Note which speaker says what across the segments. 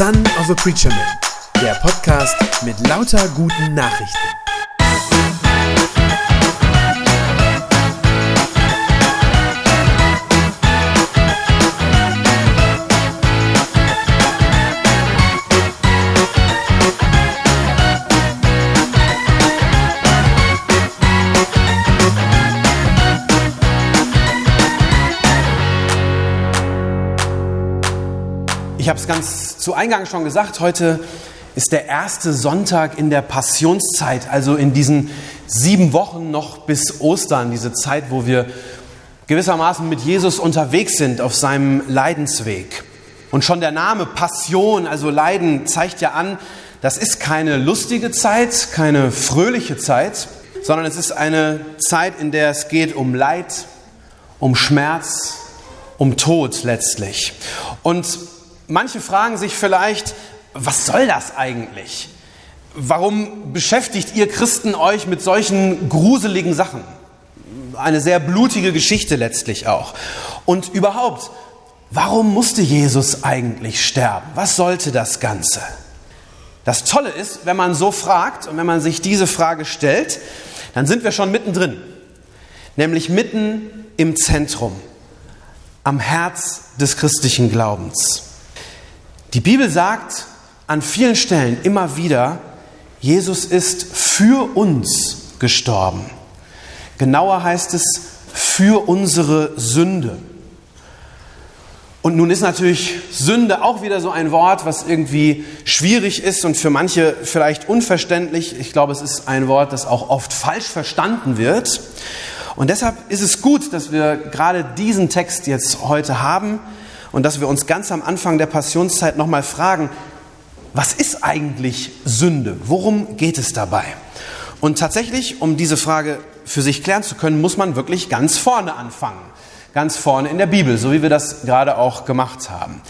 Speaker 1: Son of a Preacher Man, der Podcast mit lauter guten Nachrichten.
Speaker 2: Ich habe es ganz zu Eingang schon gesagt, heute ist der erste Sonntag in der Passionszeit, also in diesen sieben Wochen noch bis Ostern, diese Zeit, wo wir gewissermaßen mit Jesus unterwegs sind auf seinem Leidensweg. Und schon der Name Passion, also Leiden, zeigt ja an, das ist keine lustige Zeit, keine fröhliche Zeit, sondern es ist eine Zeit, in der es geht um Leid, um Schmerz, um Tod letztlich. Und Manche fragen sich vielleicht, was soll das eigentlich? Warum beschäftigt ihr Christen euch mit solchen gruseligen Sachen? Eine sehr blutige Geschichte letztlich auch. Und überhaupt, warum musste Jesus eigentlich sterben? Was sollte das Ganze? Das Tolle ist, wenn man so fragt und wenn man sich diese Frage stellt, dann sind wir schon mittendrin. Nämlich mitten im Zentrum, am Herz des christlichen Glaubens. Die Bibel sagt an vielen Stellen immer wieder, Jesus ist für uns gestorben. Genauer heißt es für unsere Sünde. Und nun ist natürlich Sünde auch wieder so ein Wort, was irgendwie schwierig ist und für manche vielleicht unverständlich. Ich glaube, es ist ein Wort, das auch oft falsch verstanden wird. Und deshalb ist es gut, dass wir gerade diesen Text jetzt heute haben, und dass wir uns ganz am Anfang der Passionszeit nochmal fragen, was ist eigentlich Sünde? Worum geht es dabei? Und tatsächlich, um diese Frage für sich klären zu können, muss man wirklich ganz vorne anfangen. Ganz vorne in der Bibel, so wie wir das gerade auch gemacht haben.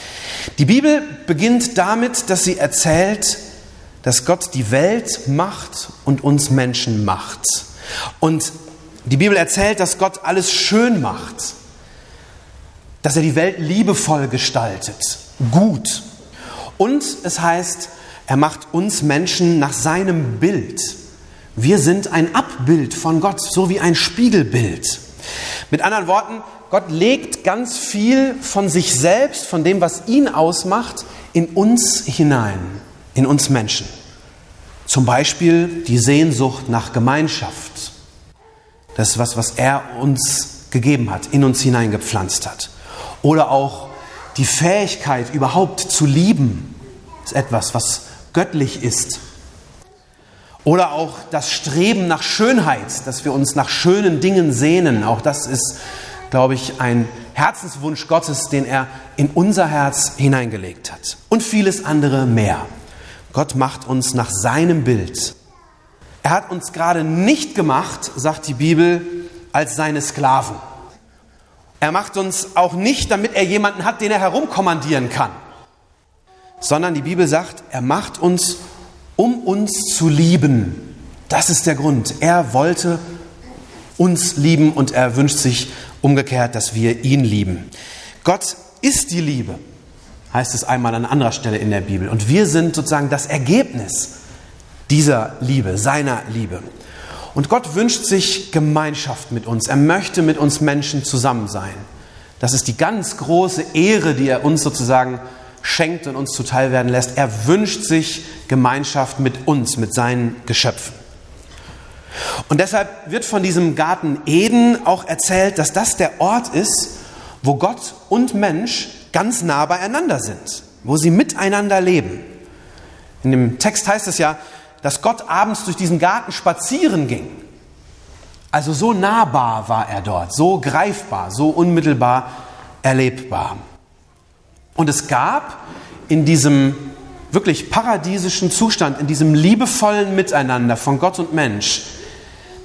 Speaker 2: Die Bibel beginnt damit, dass sie erzählt, dass Gott die Welt macht und uns Menschen macht. Und die Bibel erzählt, dass Gott alles schön macht dass er die Welt liebevoll gestaltet, gut. Und es heißt, er macht uns Menschen nach seinem Bild. Wir sind ein Abbild von Gott, so wie ein Spiegelbild. Mit anderen Worten, Gott legt ganz viel von sich selbst, von dem, was ihn ausmacht, in uns hinein, in uns Menschen. Zum Beispiel die Sehnsucht nach Gemeinschaft. Das ist was, was er uns gegeben hat, in uns hineingepflanzt hat. Oder auch die Fähigkeit, überhaupt zu lieben, ist etwas, was göttlich ist. Oder auch das Streben nach Schönheit, dass wir uns nach schönen Dingen sehnen. Auch das ist, glaube ich, ein Herzenswunsch Gottes, den er in unser Herz hineingelegt hat. Und vieles andere mehr. Gott macht uns nach seinem Bild. Er hat uns gerade nicht gemacht, sagt die Bibel, als seine Sklaven. Er macht uns auch nicht, damit er jemanden hat, den er herumkommandieren kann, sondern die Bibel sagt, er macht uns, um uns zu lieben. Das ist der Grund. Er wollte uns lieben und er wünscht sich umgekehrt, dass wir ihn lieben. Gott ist die Liebe, heißt es einmal an anderer Stelle in der Bibel. Und wir sind sozusagen das Ergebnis dieser Liebe, seiner Liebe. Und Gott wünscht sich Gemeinschaft mit uns. Er möchte mit uns Menschen zusammen sein. Das ist die ganz große Ehre, die er uns sozusagen schenkt und uns zuteil werden lässt. Er wünscht sich Gemeinschaft mit uns, mit seinen Geschöpfen. Und deshalb wird von diesem Garten Eden auch erzählt, dass das der Ort ist, wo Gott und Mensch ganz nah beieinander sind, wo sie miteinander leben. In dem Text heißt es ja, dass Gott abends durch diesen Garten spazieren ging. Also so nahbar war er dort, so greifbar, so unmittelbar erlebbar. Und es gab in diesem wirklich paradiesischen Zustand, in diesem liebevollen Miteinander von Gott und Mensch,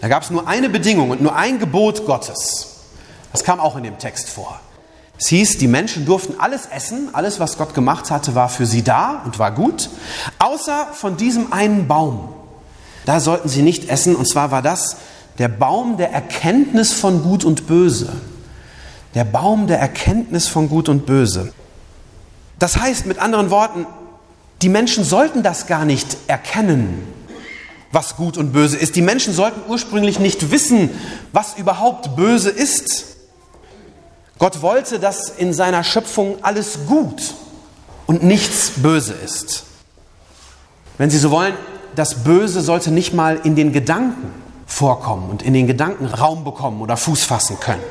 Speaker 2: da gab es nur eine Bedingung und nur ein Gebot Gottes. Das kam auch in dem Text vor. Es hieß, die Menschen durften alles essen, alles, was Gott gemacht hatte, war für sie da und war gut, außer von diesem einen Baum. Da sollten sie nicht essen, und zwar war das der Baum der Erkenntnis von Gut und Böse. Der Baum der Erkenntnis von Gut und Böse. Das heißt mit anderen Worten, Die Menschen sollten das gar nicht erkennen, was gut und böse ist. Die Menschen sollten ursprünglich nicht wissen, was überhaupt böse ist. Gott wollte, dass in seiner Schöpfung alles gut und nichts böse ist. Wenn Sie so wollen, das Böse sollte nicht mal in den Gedanken vorkommen und in den Gedanken Raum bekommen oder Fuß fassen können.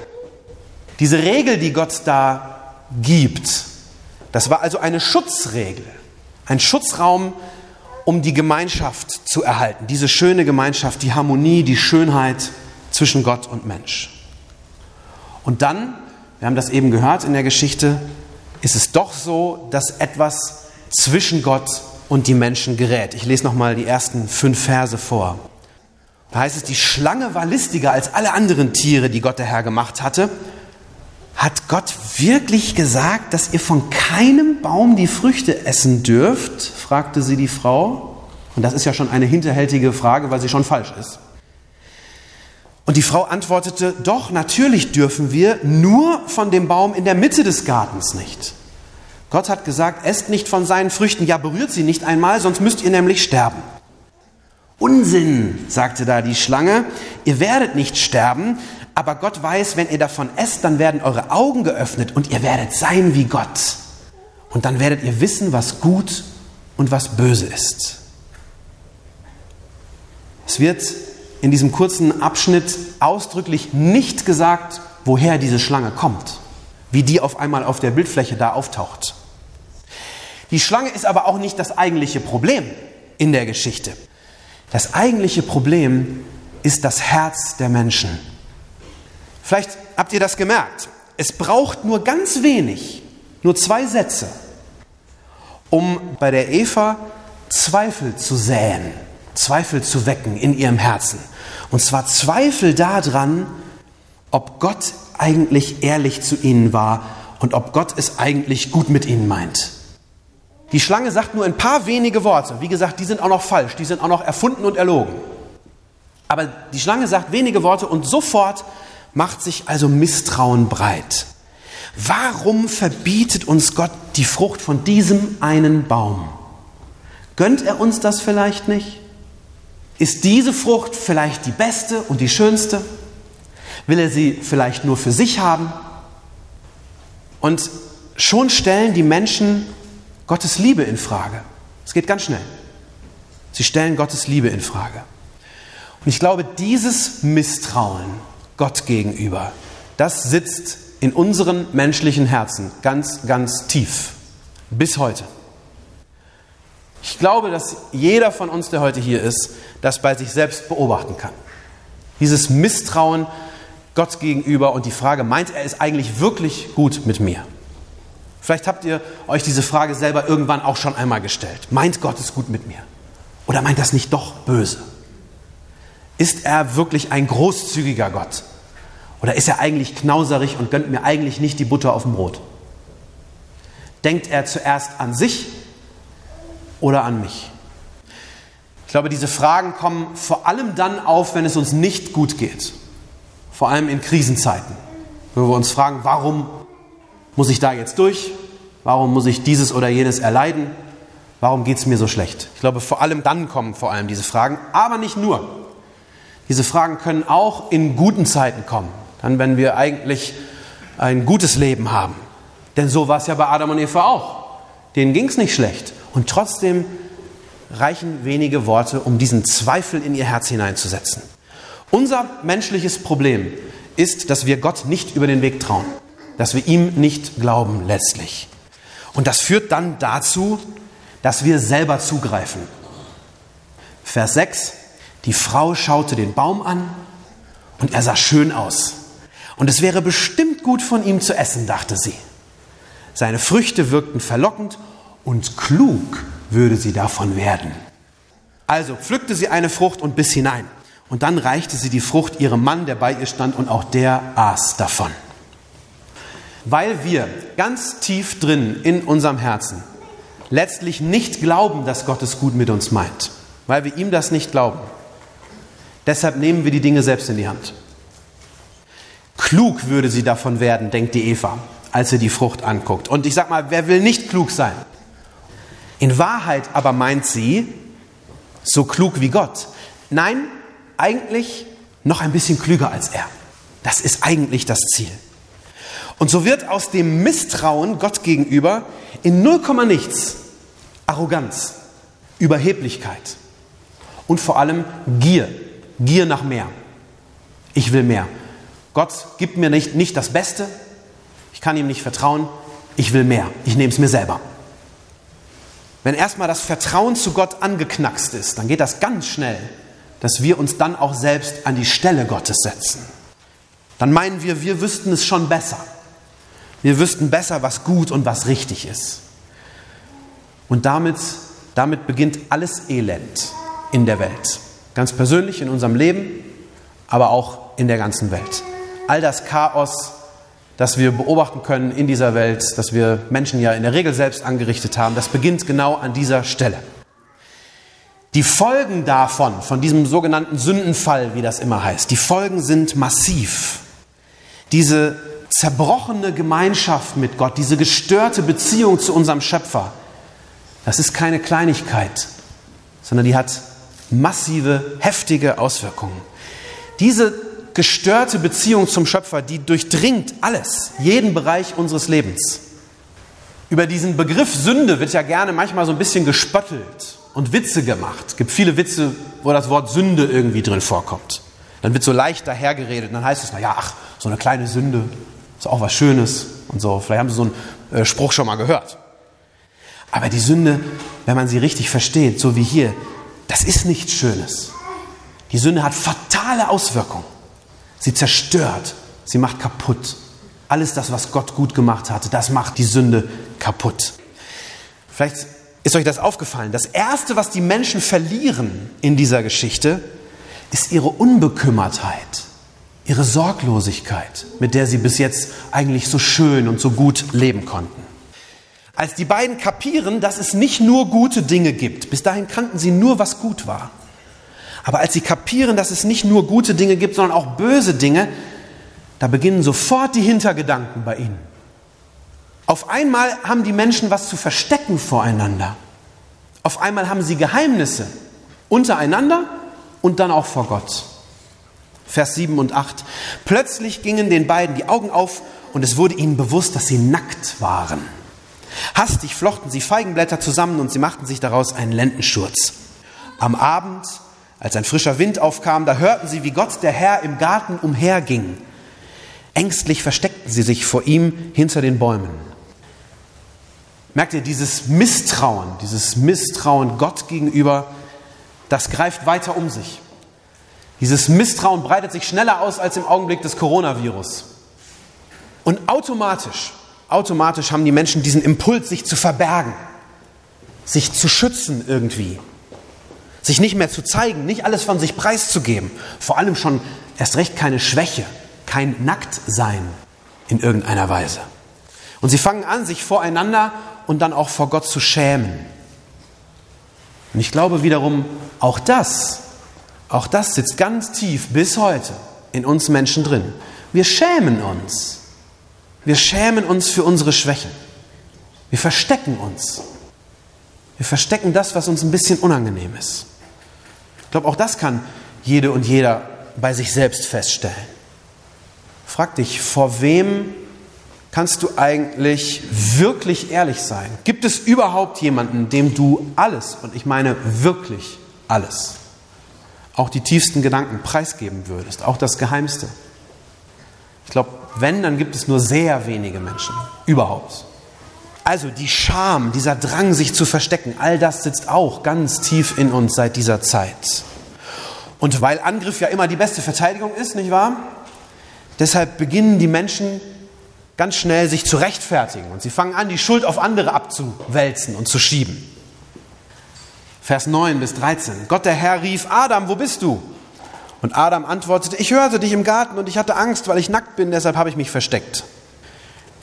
Speaker 2: Diese Regel, die Gott da gibt, das war also eine Schutzregel, ein Schutzraum, um die Gemeinschaft zu erhalten, diese schöne Gemeinschaft, die Harmonie, die Schönheit zwischen Gott und Mensch. Und dann, wir haben das eben gehört in der Geschichte, ist es doch so, dass etwas zwischen Gott und die Menschen gerät. Ich lese nochmal die ersten fünf Verse vor. Da heißt es, die Schlange war listiger als alle anderen Tiere, die Gott der Herr gemacht hatte. Hat Gott wirklich gesagt, dass ihr von keinem Baum die Früchte essen dürft? fragte sie die Frau. Und das ist ja schon eine hinterhältige Frage, weil sie schon falsch ist. Und die Frau antwortete, doch, natürlich dürfen wir, nur von dem Baum in der Mitte des Gartens nicht. Gott hat gesagt, esst nicht von seinen Früchten, ja berührt sie nicht einmal, sonst müsst ihr nämlich sterben. Unsinn, sagte da die Schlange, ihr werdet nicht sterben, aber Gott weiß, wenn ihr davon esst, dann werden eure Augen geöffnet und ihr werdet sein wie Gott. Und dann werdet ihr wissen, was gut und was böse ist. Es wird in diesem kurzen Abschnitt ausdrücklich nicht gesagt, woher diese Schlange kommt, wie die auf einmal auf der Bildfläche da auftaucht. Die Schlange ist aber auch nicht das eigentliche Problem in der Geschichte. Das eigentliche Problem ist das Herz der Menschen. Vielleicht habt ihr das gemerkt. Es braucht nur ganz wenig, nur zwei Sätze, um bei der Eva Zweifel zu säen, Zweifel zu wecken in ihrem Herzen. Und zwar Zweifel daran, ob Gott eigentlich ehrlich zu ihnen war und ob Gott es eigentlich gut mit ihnen meint. Die Schlange sagt nur ein paar wenige Worte. Wie gesagt, die sind auch noch falsch, die sind auch noch erfunden und erlogen. Aber die Schlange sagt wenige Worte und sofort macht sich also Misstrauen breit. Warum verbietet uns Gott die Frucht von diesem einen Baum? Gönnt er uns das vielleicht nicht? Ist diese Frucht vielleicht die beste und die schönste? Will er sie vielleicht nur für sich haben? Und schon stellen die Menschen Gottes Liebe in Frage. Es geht ganz schnell. Sie stellen Gottes Liebe in Frage. Und ich glaube, dieses Misstrauen Gott gegenüber, das sitzt in unseren menschlichen Herzen ganz, ganz tief. Bis heute. Ich glaube, dass jeder von uns, der heute hier ist, das bei sich selbst beobachten kann. Dieses Misstrauen Gott gegenüber und die Frage, meint er es eigentlich wirklich gut mit mir? Vielleicht habt ihr euch diese Frage selber irgendwann auch schon einmal gestellt. Meint Gott es gut mit mir? Oder meint das nicht doch böse? Ist er wirklich ein großzügiger Gott? Oder ist er eigentlich knauserig und gönnt mir eigentlich nicht die Butter auf dem Brot? Denkt er zuerst an sich oder an mich? Ich glaube, diese Fragen kommen vor allem dann auf, wenn es uns nicht gut geht. Vor allem in Krisenzeiten, wo wir uns fragen, warum muss ich da jetzt durch? Warum muss ich dieses oder jenes erleiden? Warum geht es mir so schlecht? Ich glaube, vor allem dann kommen vor allem diese Fragen, aber nicht nur. Diese Fragen können auch in guten Zeiten kommen, dann wenn wir eigentlich ein gutes Leben haben. Denn so war es ja bei Adam und Eva auch. Denen ging es nicht schlecht. Und trotzdem reichen wenige Worte, um diesen Zweifel in ihr Herz hineinzusetzen. Unser menschliches Problem ist, dass wir Gott nicht über den Weg trauen dass wir ihm nicht glauben letztlich. Und das führt dann dazu, dass wir selber zugreifen. Vers 6, die Frau schaute den Baum an und er sah schön aus. Und es wäre bestimmt gut von ihm zu essen, dachte sie. Seine Früchte wirkten verlockend und klug würde sie davon werden. Also pflückte sie eine Frucht und biss hinein. Und dann reichte sie die Frucht ihrem Mann, der bei ihr stand, und auch der aß davon weil wir ganz tief drin in unserem Herzen letztlich nicht glauben, dass Gott es gut mit uns meint, weil wir ihm das nicht glauben. Deshalb nehmen wir die Dinge selbst in die Hand. Klug würde sie davon werden, denkt die Eva, als sie die Frucht anguckt. Und ich sag mal, wer will nicht klug sein? In Wahrheit aber meint sie, so klug wie Gott. Nein, eigentlich noch ein bisschen klüger als er. Das ist eigentlich das Ziel. Und so wird aus dem Misstrauen Gott gegenüber in 0, nichts Arroganz, Überheblichkeit und vor allem Gier, Gier nach mehr. Ich will mehr. Gott gibt mir nicht, nicht das Beste, ich kann ihm nicht vertrauen, ich will mehr, ich nehme es mir selber. Wenn erstmal das Vertrauen zu Gott angeknackst ist, dann geht das ganz schnell, dass wir uns dann auch selbst an die Stelle Gottes setzen. Dann meinen wir, wir wüssten es schon besser. Wir wüssten besser, was gut und was richtig ist. Und damit, damit beginnt alles Elend in der Welt. Ganz persönlich in unserem Leben, aber auch in der ganzen Welt. All das Chaos, das wir beobachten können in dieser Welt, das wir Menschen ja in der Regel selbst angerichtet haben, das beginnt genau an dieser Stelle. Die Folgen davon, von diesem sogenannten Sündenfall, wie das immer heißt, die Folgen sind massiv. Diese zerbrochene Gemeinschaft mit Gott, diese gestörte Beziehung zu unserem Schöpfer, das ist keine Kleinigkeit, sondern die hat massive, heftige Auswirkungen. Diese gestörte Beziehung zum Schöpfer, die durchdringt alles, jeden Bereich unseres Lebens. Über diesen Begriff Sünde wird ja gerne manchmal so ein bisschen gespöttelt und Witze gemacht. Es gibt viele Witze, wo das Wort Sünde irgendwie drin vorkommt. Dann wird so leicht dahergeredet und dann heißt es, naja, ach, so eine kleine Sünde ist auch was Schönes und so. Vielleicht haben Sie so einen äh, Spruch schon mal gehört. Aber die Sünde, wenn man sie richtig versteht, so wie hier, das ist nichts Schönes. Die Sünde hat fatale Auswirkungen. Sie zerstört, sie macht kaputt. Alles das, was Gott gut gemacht hatte, das macht die Sünde kaputt. Vielleicht ist euch das aufgefallen. Das Erste, was die Menschen verlieren in dieser Geschichte, ist ihre Unbekümmertheit, ihre Sorglosigkeit, mit der sie bis jetzt eigentlich so schön und so gut leben konnten. Als die beiden kapieren, dass es nicht nur gute Dinge gibt, bis dahin kannten sie nur, was gut war. Aber als sie kapieren, dass es nicht nur gute Dinge gibt, sondern auch böse Dinge, da beginnen sofort die Hintergedanken bei ihnen. Auf einmal haben die Menschen was zu verstecken voreinander. Auf einmal haben sie Geheimnisse untereinander und dann auch vor Gott. Vers 7 und 8. Plötzlich gingen den beiden die Augen auf und es wurde ihnen bewusst, dass sie nackt waren. Hastig flochten sie Feigenblätter zusammen und sie machten sich daraus einen Lendenschurz. Am Abend, als ein frischer Wind aufkam, da hörten sie, wie Gott der Herr im Garten umherging. Ängstlich versteckten sie sich vor ihm hinter den Bäumen. Merkt ihr, dieses Misstrauen, dieses Misstrauen Gott gegenüber, das greift weiter um sich. Dieses Misstrauen breitet sich schneller aus als im Augenblick des Coronavirus. Und automatisch automatisch haben die Menschen diesen Impuls, sich zu verbergen, sich zu schützen irgendwie, sich nicht mehr zu zeigen, nicht alles von sich preiszugeben, vor allem schon erst recht keine Schwäche, kein Nacktsein in irgendeiner Weise. Und sie fangen an, sich voreinander und dann auch vor Gott zu schämen. Und ich glaube wiederum, auch das, auch das sitzt ganz tief bis heute in uns Menschen drin. Wir schämen uns wir schämen uns für unsere Schwächen. Wir verstecken uns. Wir verstecken das, was uns ein bisschen unangenehm ist. Ich glaube, auch das kann jede und jeder bei sich selbst feststellen. Frag dich, vor wem kannst du eigentlich wirklich ehrlich sein? Gibt es überhaupt jemanden, dem du alles, und ich meine wirklich alles, auch die tiefsten Gedanken preisgeben würdest, auch das Geheimste? Ich glaube, wenn, dann gibt es nur sehr wenige Menschen überhaupt. Also die Scham, dieser Drang, sich zu verstecken, all das sitzt auch ganz tief in uns seit dieser Zeit. Und weil Angriff ja immer die beste Verteidigung ist, nicht wahr? Deshalb beginnen die Menschen ganz schnell sich zu rechtfertigen und sie fangen an, die Schuld auf andere abzuwälzen und zu schieben. Vers 9 bis 13. Gott der Herr rief, Adam, wo bist du? Und Adam antwortete, ich hörte dich im Garten und ich hatte Angst, weil ich nackt bin, deshalb habe ich mich versteckt.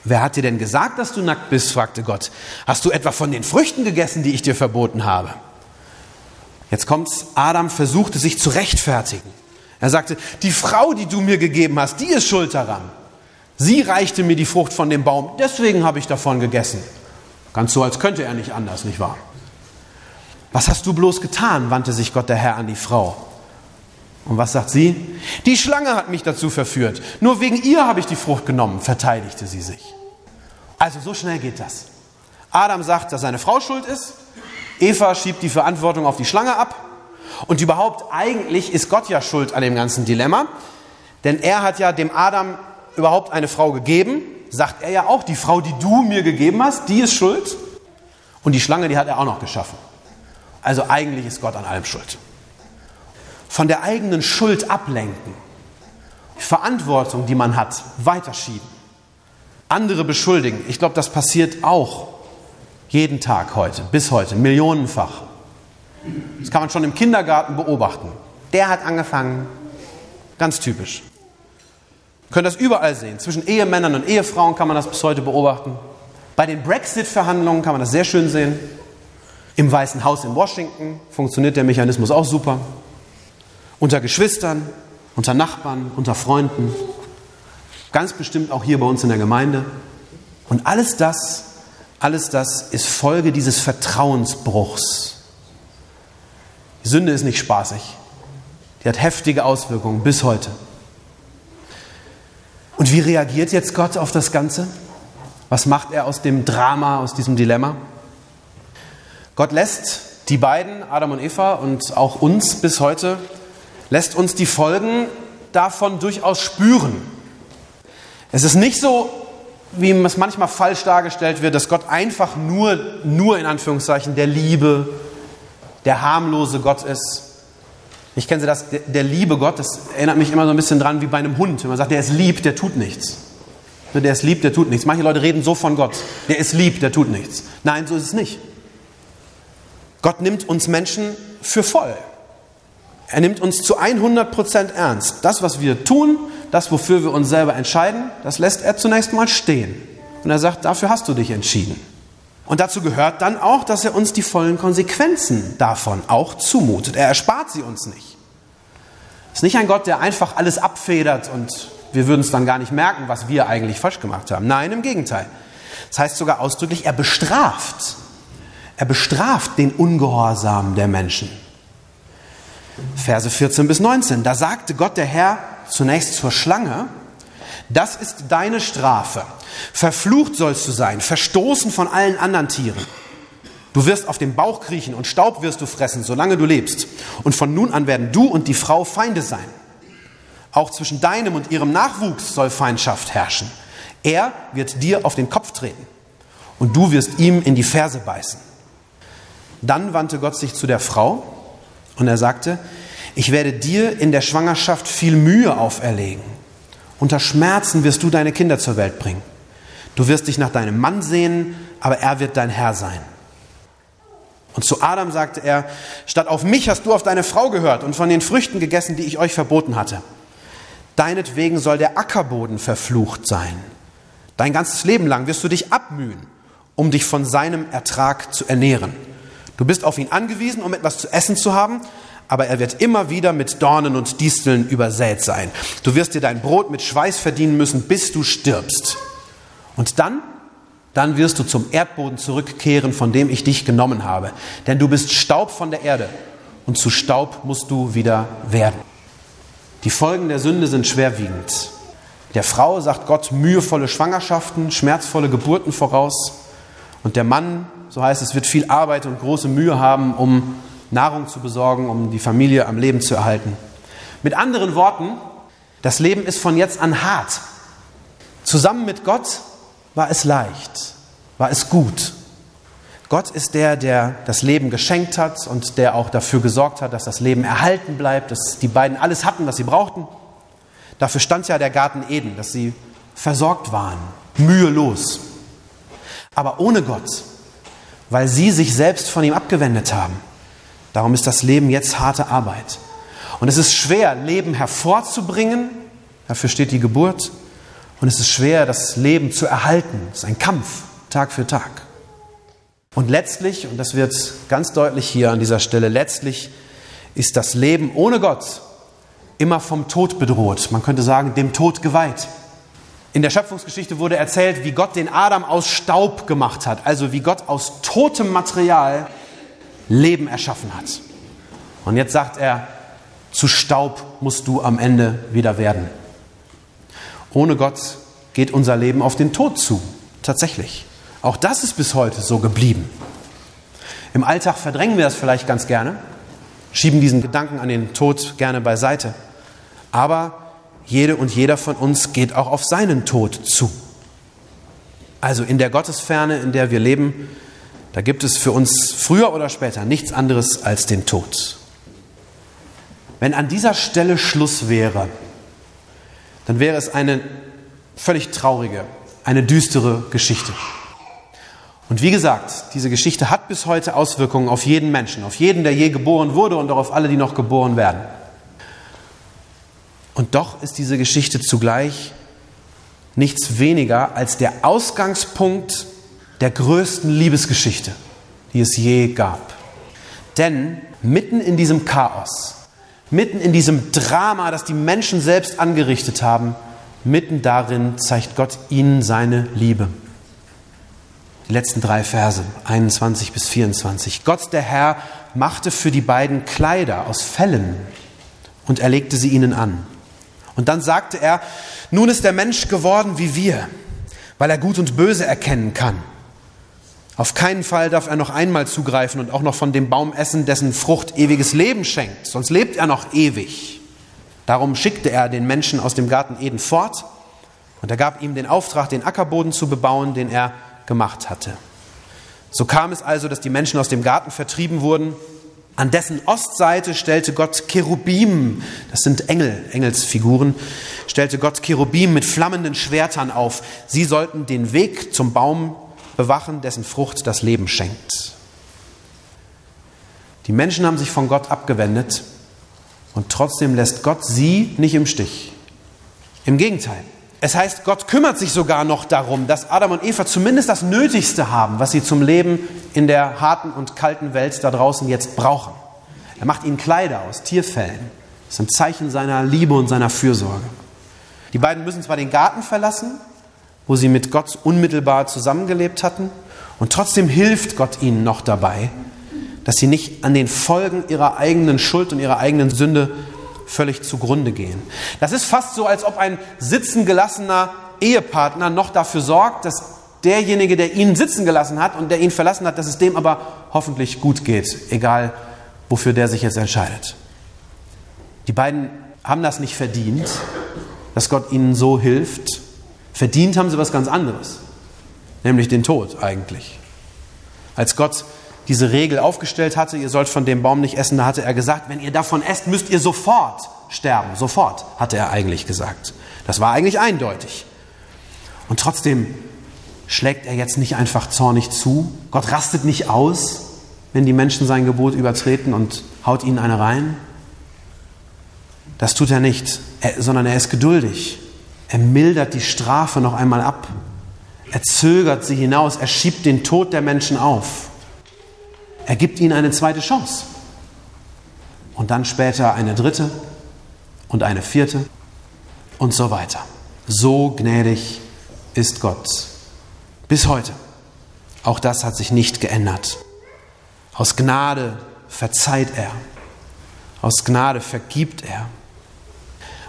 Speaker 2: Wer hat dir denn gesagt, dass du nackt bist? fragte Gott. Hast du etwa von den Früchten gegessen, die ich dir verboten habe? Jetzt kommt's, Adam versuchte sich zu rechtfertigen. Er sagte, die Frau, die du mir gegeben hast, die ist schuld daran. Sie reichte mir die Frucht von dem Baum, deswegen habe ich davon gegessen. Ganz so, als könnte er nicht anders, nicht wahr? Was hast du bloß getan? wandte sich Gott der Herr an die Frau. Und was sagt sie? Die Schlange hat mich dazu verführt. Nur wegen ihr habe ich die Frucht genommen, verteidigte sie sich. Also so schnell geht das. Adam sagt, dass seine Frau schuld ist. Eva schiebt die Verantwortung auf die Schlange ab. Und überhaupt, eigentlich ist Gott ja schuld an dem ganzen Dilemma. Denn er hat ja dem Adam überhaupt eine Frau gegeben. Sagt er ja auch, die Frau, die du mir gegeben hast, die ist schuld. Und die Schlange, die hat er auch noch geschaffen. Also eigentlich ist Gott an allem schuld. Von der eigenen Schuld ablenken, Verantwortung, die man hat, weiterschieben, andere beschuldigen. Ich glaube, das passiert auch jeden Tag heute, bis heute, millionenfach. Das kann man schon im Kindergarten beobachten. Der hat angefangen. Ganz typisch. Wir können das überall sehen. Zwischen Ehemännern und Ehefrauen kann man das bis heute beobachten. Bei den Brexit-Verhandlungen kann man das sehr schön sehen. Im Weißen Haus in Washington funktioniert der Mechanismus auch super. Unter Geschwistern, unter Nachbarn, unter Freunden. Ganz bestimmt auch hier bei uns in der Gemeinde. Und alles das, alles das ist Folge dieses Vertrauensbruchs. Die Sünde ist nicht spaßig. Die hat heftige Auswirkungen bis heute. Und wie reagiert jetzt Gott auf das Ganze? Was macht er aus dem Drama, aus diesem Dilemma? Gott lässt die beiden, Adam und Eva und auch uns bis heute, lässt uns die Folgen davon durchaus spüren. Es ist nicht so, wie es manchmal falsch dargestellt wird, dass Gott einfach nur, nur in Anführungszeichen der Liebe, der harmlose Gott ist. Ich kenne das, der, der liebe Gott, das erinnert mich immer so ein bisschen dran wie bei einem Hund. Wenn man sagt, der ist lieb, der tut nichts. Der ist lieb, der tut nichts. Manche Leute reden so von Gott. Der ist lieb, der tut nichts. Nein, so ist es nicht. Gott nimmt uns Menschen für voll. Er nimmt uns zu 100 Prozent ernst. Das, was wir tun, das, wofür wir uns selber entscheiden, das lässt er zunächst mal stehen. Und er sagt, dafür hast du dich entschieden. Und dazu gehört dann auch, dass er uns die vollen Konsequenzen davon auch zumutet. Er erspart sie uns nicht. Es ist nicht ein Gott, der einfach alles abfedert und wir würden es dann gar nicht merken, was wir eigentlich falsch gemacht haben. Nein, im Gegenteil. Das heißt sogar ausdrücklich, er bestraft. Er bestraft den Ungehorsam der Menschen. Verse 14 bis 19. Da sagte Gott der Herr zunächst zur Schlange, das ist deine Strafe. Verflucht sollst du sein, verstoßen von allen anderen Tieren. Du wirst auf dem Bauch kriechen und Staub wirst du fressen, solange du lebst. Und von nun an werden du und die Frau Feinde sein. Auch zwischen deinem und ihrem Nachwuchs soll Feindschaft herrschen. Er wird dir auf den Kopf treten und du wirst ihm in die Ferse beißen. Dann wandte Gott sich zu der Frau und er sagte, ich werde dir in der Schwangerschaft viel Mühe auferlegen. Unter Schmerzen wirst du deine Kinder zur Welt bringen. Du wirst dich nach deinem Mann sehen, aber er wird dein Herr sein. Und zu Adam sagte er, statt auf mich hast du auf deine Frau gehört und von den Früchten gegessen, die ich euch verboten hatte. Deinetwegen soll der Ackerboden verflucht sein. Dein ganzes Leben lang wirst du dich abmühen, um dich von seinem Ertrag zu ernähren. Du bist auf ihn angewiesen, um etwas zu essen zu haben, aber er wird immer wieder mit Dornen und Disteln übersät sein. Du wirst dir dein Brot mit Schweiß verdienen müssen, bis du stirbst. Und dann, dann wirst du zum Erdboden zurückkehren, von dem ich dich genommen habe. Denn du bist Staub von der Erde und zu Staub musst du wieder werden. Die Folgen der Sünde sind schwerwiegend. Der Frau sagt Gott mühevolle Schwangerschaften, schmerzvolle Geburten voraus. Und der Mann, so heißt es, wird viel Arbeit und große Mühe haben, um Nahrung zu besorgen, um die Familie am Leben zu erhalten. Mit anderen Worten, das Leben ist von jetzt an hart. Zusammen mit Gott war es leicht, war es gut. Gott ist der, der das Leben geschenkt hat und der auch dafür gesorgt hat, dass das Leben erhalten bleibt, dass die beiden alles hatten, was sie brauchten. Dafür stand ja der Garten Eden, dass sie versorgt waren, mühelos. Aber ohne Gott, weil sie sich selbst von ihm abgewendet haben. Darum ist das Leben jetzt harte Arbeit. Und es ist schwer, Leben hervorzubringen. Dafür steht die Geburt. Und es ist schwer, das Leben zu erhalten. Es ist ein Kampf, Tag für Tag. Und letztlich, und das wird ganz deutlich hier an dieser Stelle, letztlich ist das Leben ohne Gott immer vom Tod bedroht. Man könnte sagen, dem Tod geweiht. In der Schöpfungsgeschichte wurde erzählt, wie Gott den Adam aus Staub gemacht hat, also wie Gott aus totem Material Leben erschaffen hat. Und jetzt sagt er, zu Staub musst du am Ende wieder werden. Ohne Gott geht unser Leben auf den Tod zu, tatsächlich. Auch das ist bis heute so geblieben. Im Alltag verdrängen wir das vielleicht ganz gerne, schieben diesen Gedanken an den Tod gerne beiseite. Aber jede und jeder von uns geht auch auf seinen Tod zu. Also in der Gottesferne, in der wir leben, da gibt es für uns früher oder später nichts anderes als den Tod. Wenn an dieser Stelle Schluss wäre, dann wäre es eine völlig traurige, eine düstere Geschichte. Und wie gesagt, diese Geschichte hat bis heute Auswirkungen auf jeden Menschen, auf jeden, der je geboren wurde und auch auf alle, die noch geboren werden. Und doch ist diese Geschichte zugleich nichts weniger als der Ausgangspunkt der größten Liebesgeschichte, die es je gab. Denn mitten in diesem Chaos, mitten in diesem Drama, das die Menschen selbst angerichtet haben, mitten darin zeigt Gott ihnen seine Liebe. Die letzten drei Verse, 21 bis 24. Gott der Herr machte für die beiden Kleider aus Fellen und er legte sie ihnen an. Und dann sagte er, nun ist der Mensch geworden wie wir, weil er Gut und Böse erkennen kann. Auf keinen Fall darf er noch einmal zugreifen und auch noch von dem Baum essen, dessen Frucht ewiges Leben schenkt, sonst lebt er noch ewig. Darum schickte er den Menschen aus dem Garten Eden fort und er gab ihm den Auftrag, den Ackerboden zu bebauen, den er gemacht hatte. So kam es also, dass die Menschen aus dem Garten vertrieben wurden. An dessen Ostseite stellte Gott Cherubim, das sind Engel, Engelsfiguren, stellte Gott Cherubim mit flammenden Schwertern auf. Sie sollten den Weg zum Baum bewachen, dessen Frucht das Leben schenkt. Die Menschen haben sich von Gott abgewendet und trotzdem lässt Gott sie nicht im Stich. Im Gegenteil. Es heißt, Gott kümmert sich sogar noch darum, dass Adam und Eva zumindest das Nötigste haben, was sie zum Leben in der harten und kalten Welt da draußen jetzt brauchen. Er macht ihnen Kleider aus Tierfellen. Das ist ein Zeichen seiner Liebe und seiner Fürsorge. Die beiden müssen zwar den Garten verlassen, wo sie mit Gott unmittelbar zusammengelebt hatten, und trotzdem hilft Gott ihnen noch dabei, dass sie nicht an den Folgen ihrer eigenen Schuld und ihrer eigenen Sünde völlig zugrunde gehen. Das ist fast so, als ob ein sitzen gelassener Ehepartner noch dafür sorgt, dass derjenige, der ihn sitzen gelassen hat und der ihn verlassen hat, dass es dem aber hoffentlich gut geht, egal wofür der sich jetzt entscheidet. Die beiden haben das nicht verdient, dass Gott ihnen so hilft. Verdient haben sie was ganz anderes, nämlich den Tod eigentlich. Als Gott diese Regel aufgestellt hatte, ihr sollt von dem Baum nicht essen, da hatte er gesagt, wenn ihr davon esst, müsst ihr sofort sterben. Sofort, hatte er eigentlich gesagt. Das war eigentlich eindeutig. Und trotzdem schlägt er jetzt nicht einfach zornig zu. Gott rastet nicht aus, wenn die Menschen sein Gebot übertreten und haut ihnen eine rein. Das tut er nicht, er, sondern er ist geduldig. Er mildert die Strafe noch einmal ab. Er zögert sie hinaus. Er schiebt den Tod der Menschen auf. Er gibt ihnen eine zweite Chance. Und dann später eine dritte und eine vierte und so weiter. So gnädig ist Gott. Bis heute. Auch das hat sich nicht geändert. Aus Gnade verzeiht er. Aus Gnade vergibt er.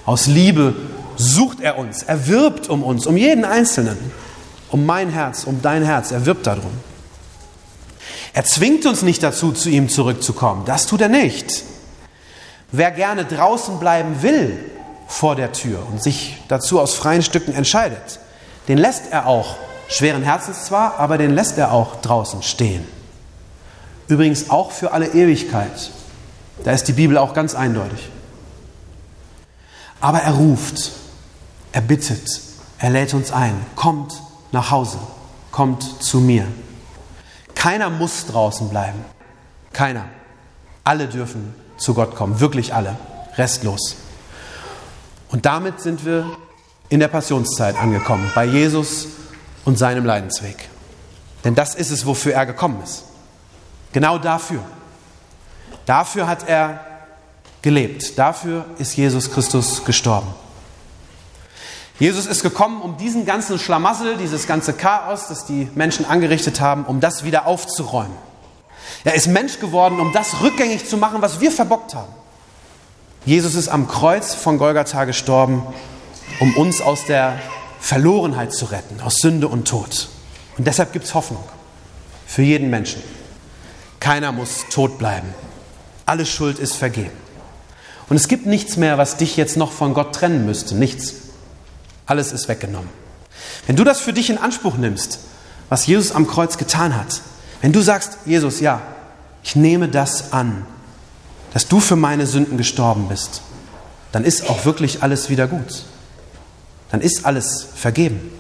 Speaker 2: Aus Liebe sucht er uns. Er wirbt um uns, um jeden Einzelnen. Um mein Herz, um dein Herz. Er wirbt darum. Er zwingt uns nicht dazu, zu ihm zurückzukommen. Das tut er nicht. Wer gerne draußen bleiben will vor der Tür und sich dazu aus freien Stücken entscheidet, den lässt er auch, schweren Herzens zwar, aber den lässt er auch draußen stehen. Übrigens auch für alle Ewigkeit. Da ist die Bibel auch ganz eindeutig. Aber er ruft, er bittet, er lädt uns ein, kommt nach Hause, kommt zu mir. Keiner muss draußen bleiben. Keiner. Alle dürfen zu Gott kommen, wirklich alle, restlos. Und damit sind wir in der Passionszeit angekommen, bei Jesus und seinem Leidensweg. Denn das ist es, wofür er gekommen ist. Genau dafür. Dafür hat er gelebt. Dafür ist Jesus Christus gestorben. Jesus ist gekommen, um diesen ganzen Schlamassel, dieses ganze Chaos, das die Menschen angerichtet haben, um das wieder aufzuräumen. Er ist Mensch geworden, um das rückgängig zu machen, was wir verbockt haben. Jesus ist am Kreuz von Golgatha gestorben, um uns aus der Verlorenheit zu retten, aus Sünde und Tod. Und deshalb gibt es Hoffnung für jeden Menschen. Keiner muss tot bleiben. Alle Schuld ist vergeben. Und es gibt nichts mehr, was dich jetzt noch von Gott trennen müsste. Nichts. Alles ist weggenommen. Wenn du das für dich in Anspruch nimmst, was Jesus am Kreuz getan hat, wenn du sagst, Jesus, ja, ich nehme das an, dass du für meine Sünden gestorben bist, dann ist auch wirklich alles wieder gut. Dann ist alles vergeben.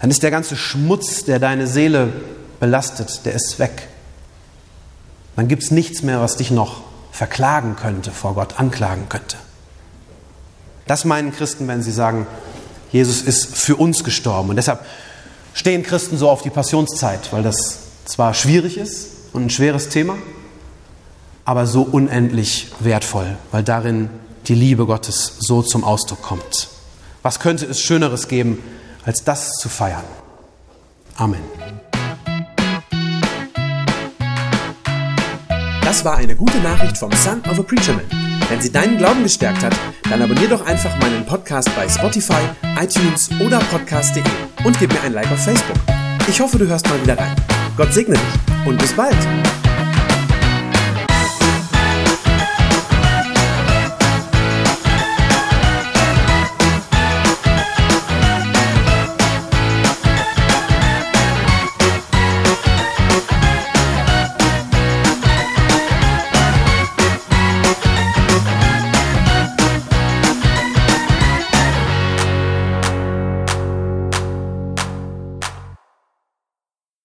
Speaker 2: Dann ist der ganze Schmutz, der deine Seele belastet, der ist weg. Dann gibt es nichts mehr, was dich noch verklagen könnte, vor Gott anklagen könnte. Das meinen Christen, wenn sie sagen, Jesus ist für uns gestorben. Und deshalb stehen Christen so auf die Passionszeit, weil das zwar schwierig ist und ein schweres Thema, aber so unendlich wertvoll, weil darin die Liebe Gottes so zum Ausdruck kommt. Was könnte es Schöneres geben, als das zu feiern? Amen.
Speaker 1: Das war eine gute Nachricht vom Son of a Preacher Man. Wenn sie deinen Glauben gestärkt hat, dann abonnier doch einfach meinen Podcast bei Spotify, iTunes oder podcast.de und gib mir ein Like auf Facebook. Ich hoffe, du hörst mal wieder rein. Gott segne dich und bis bald.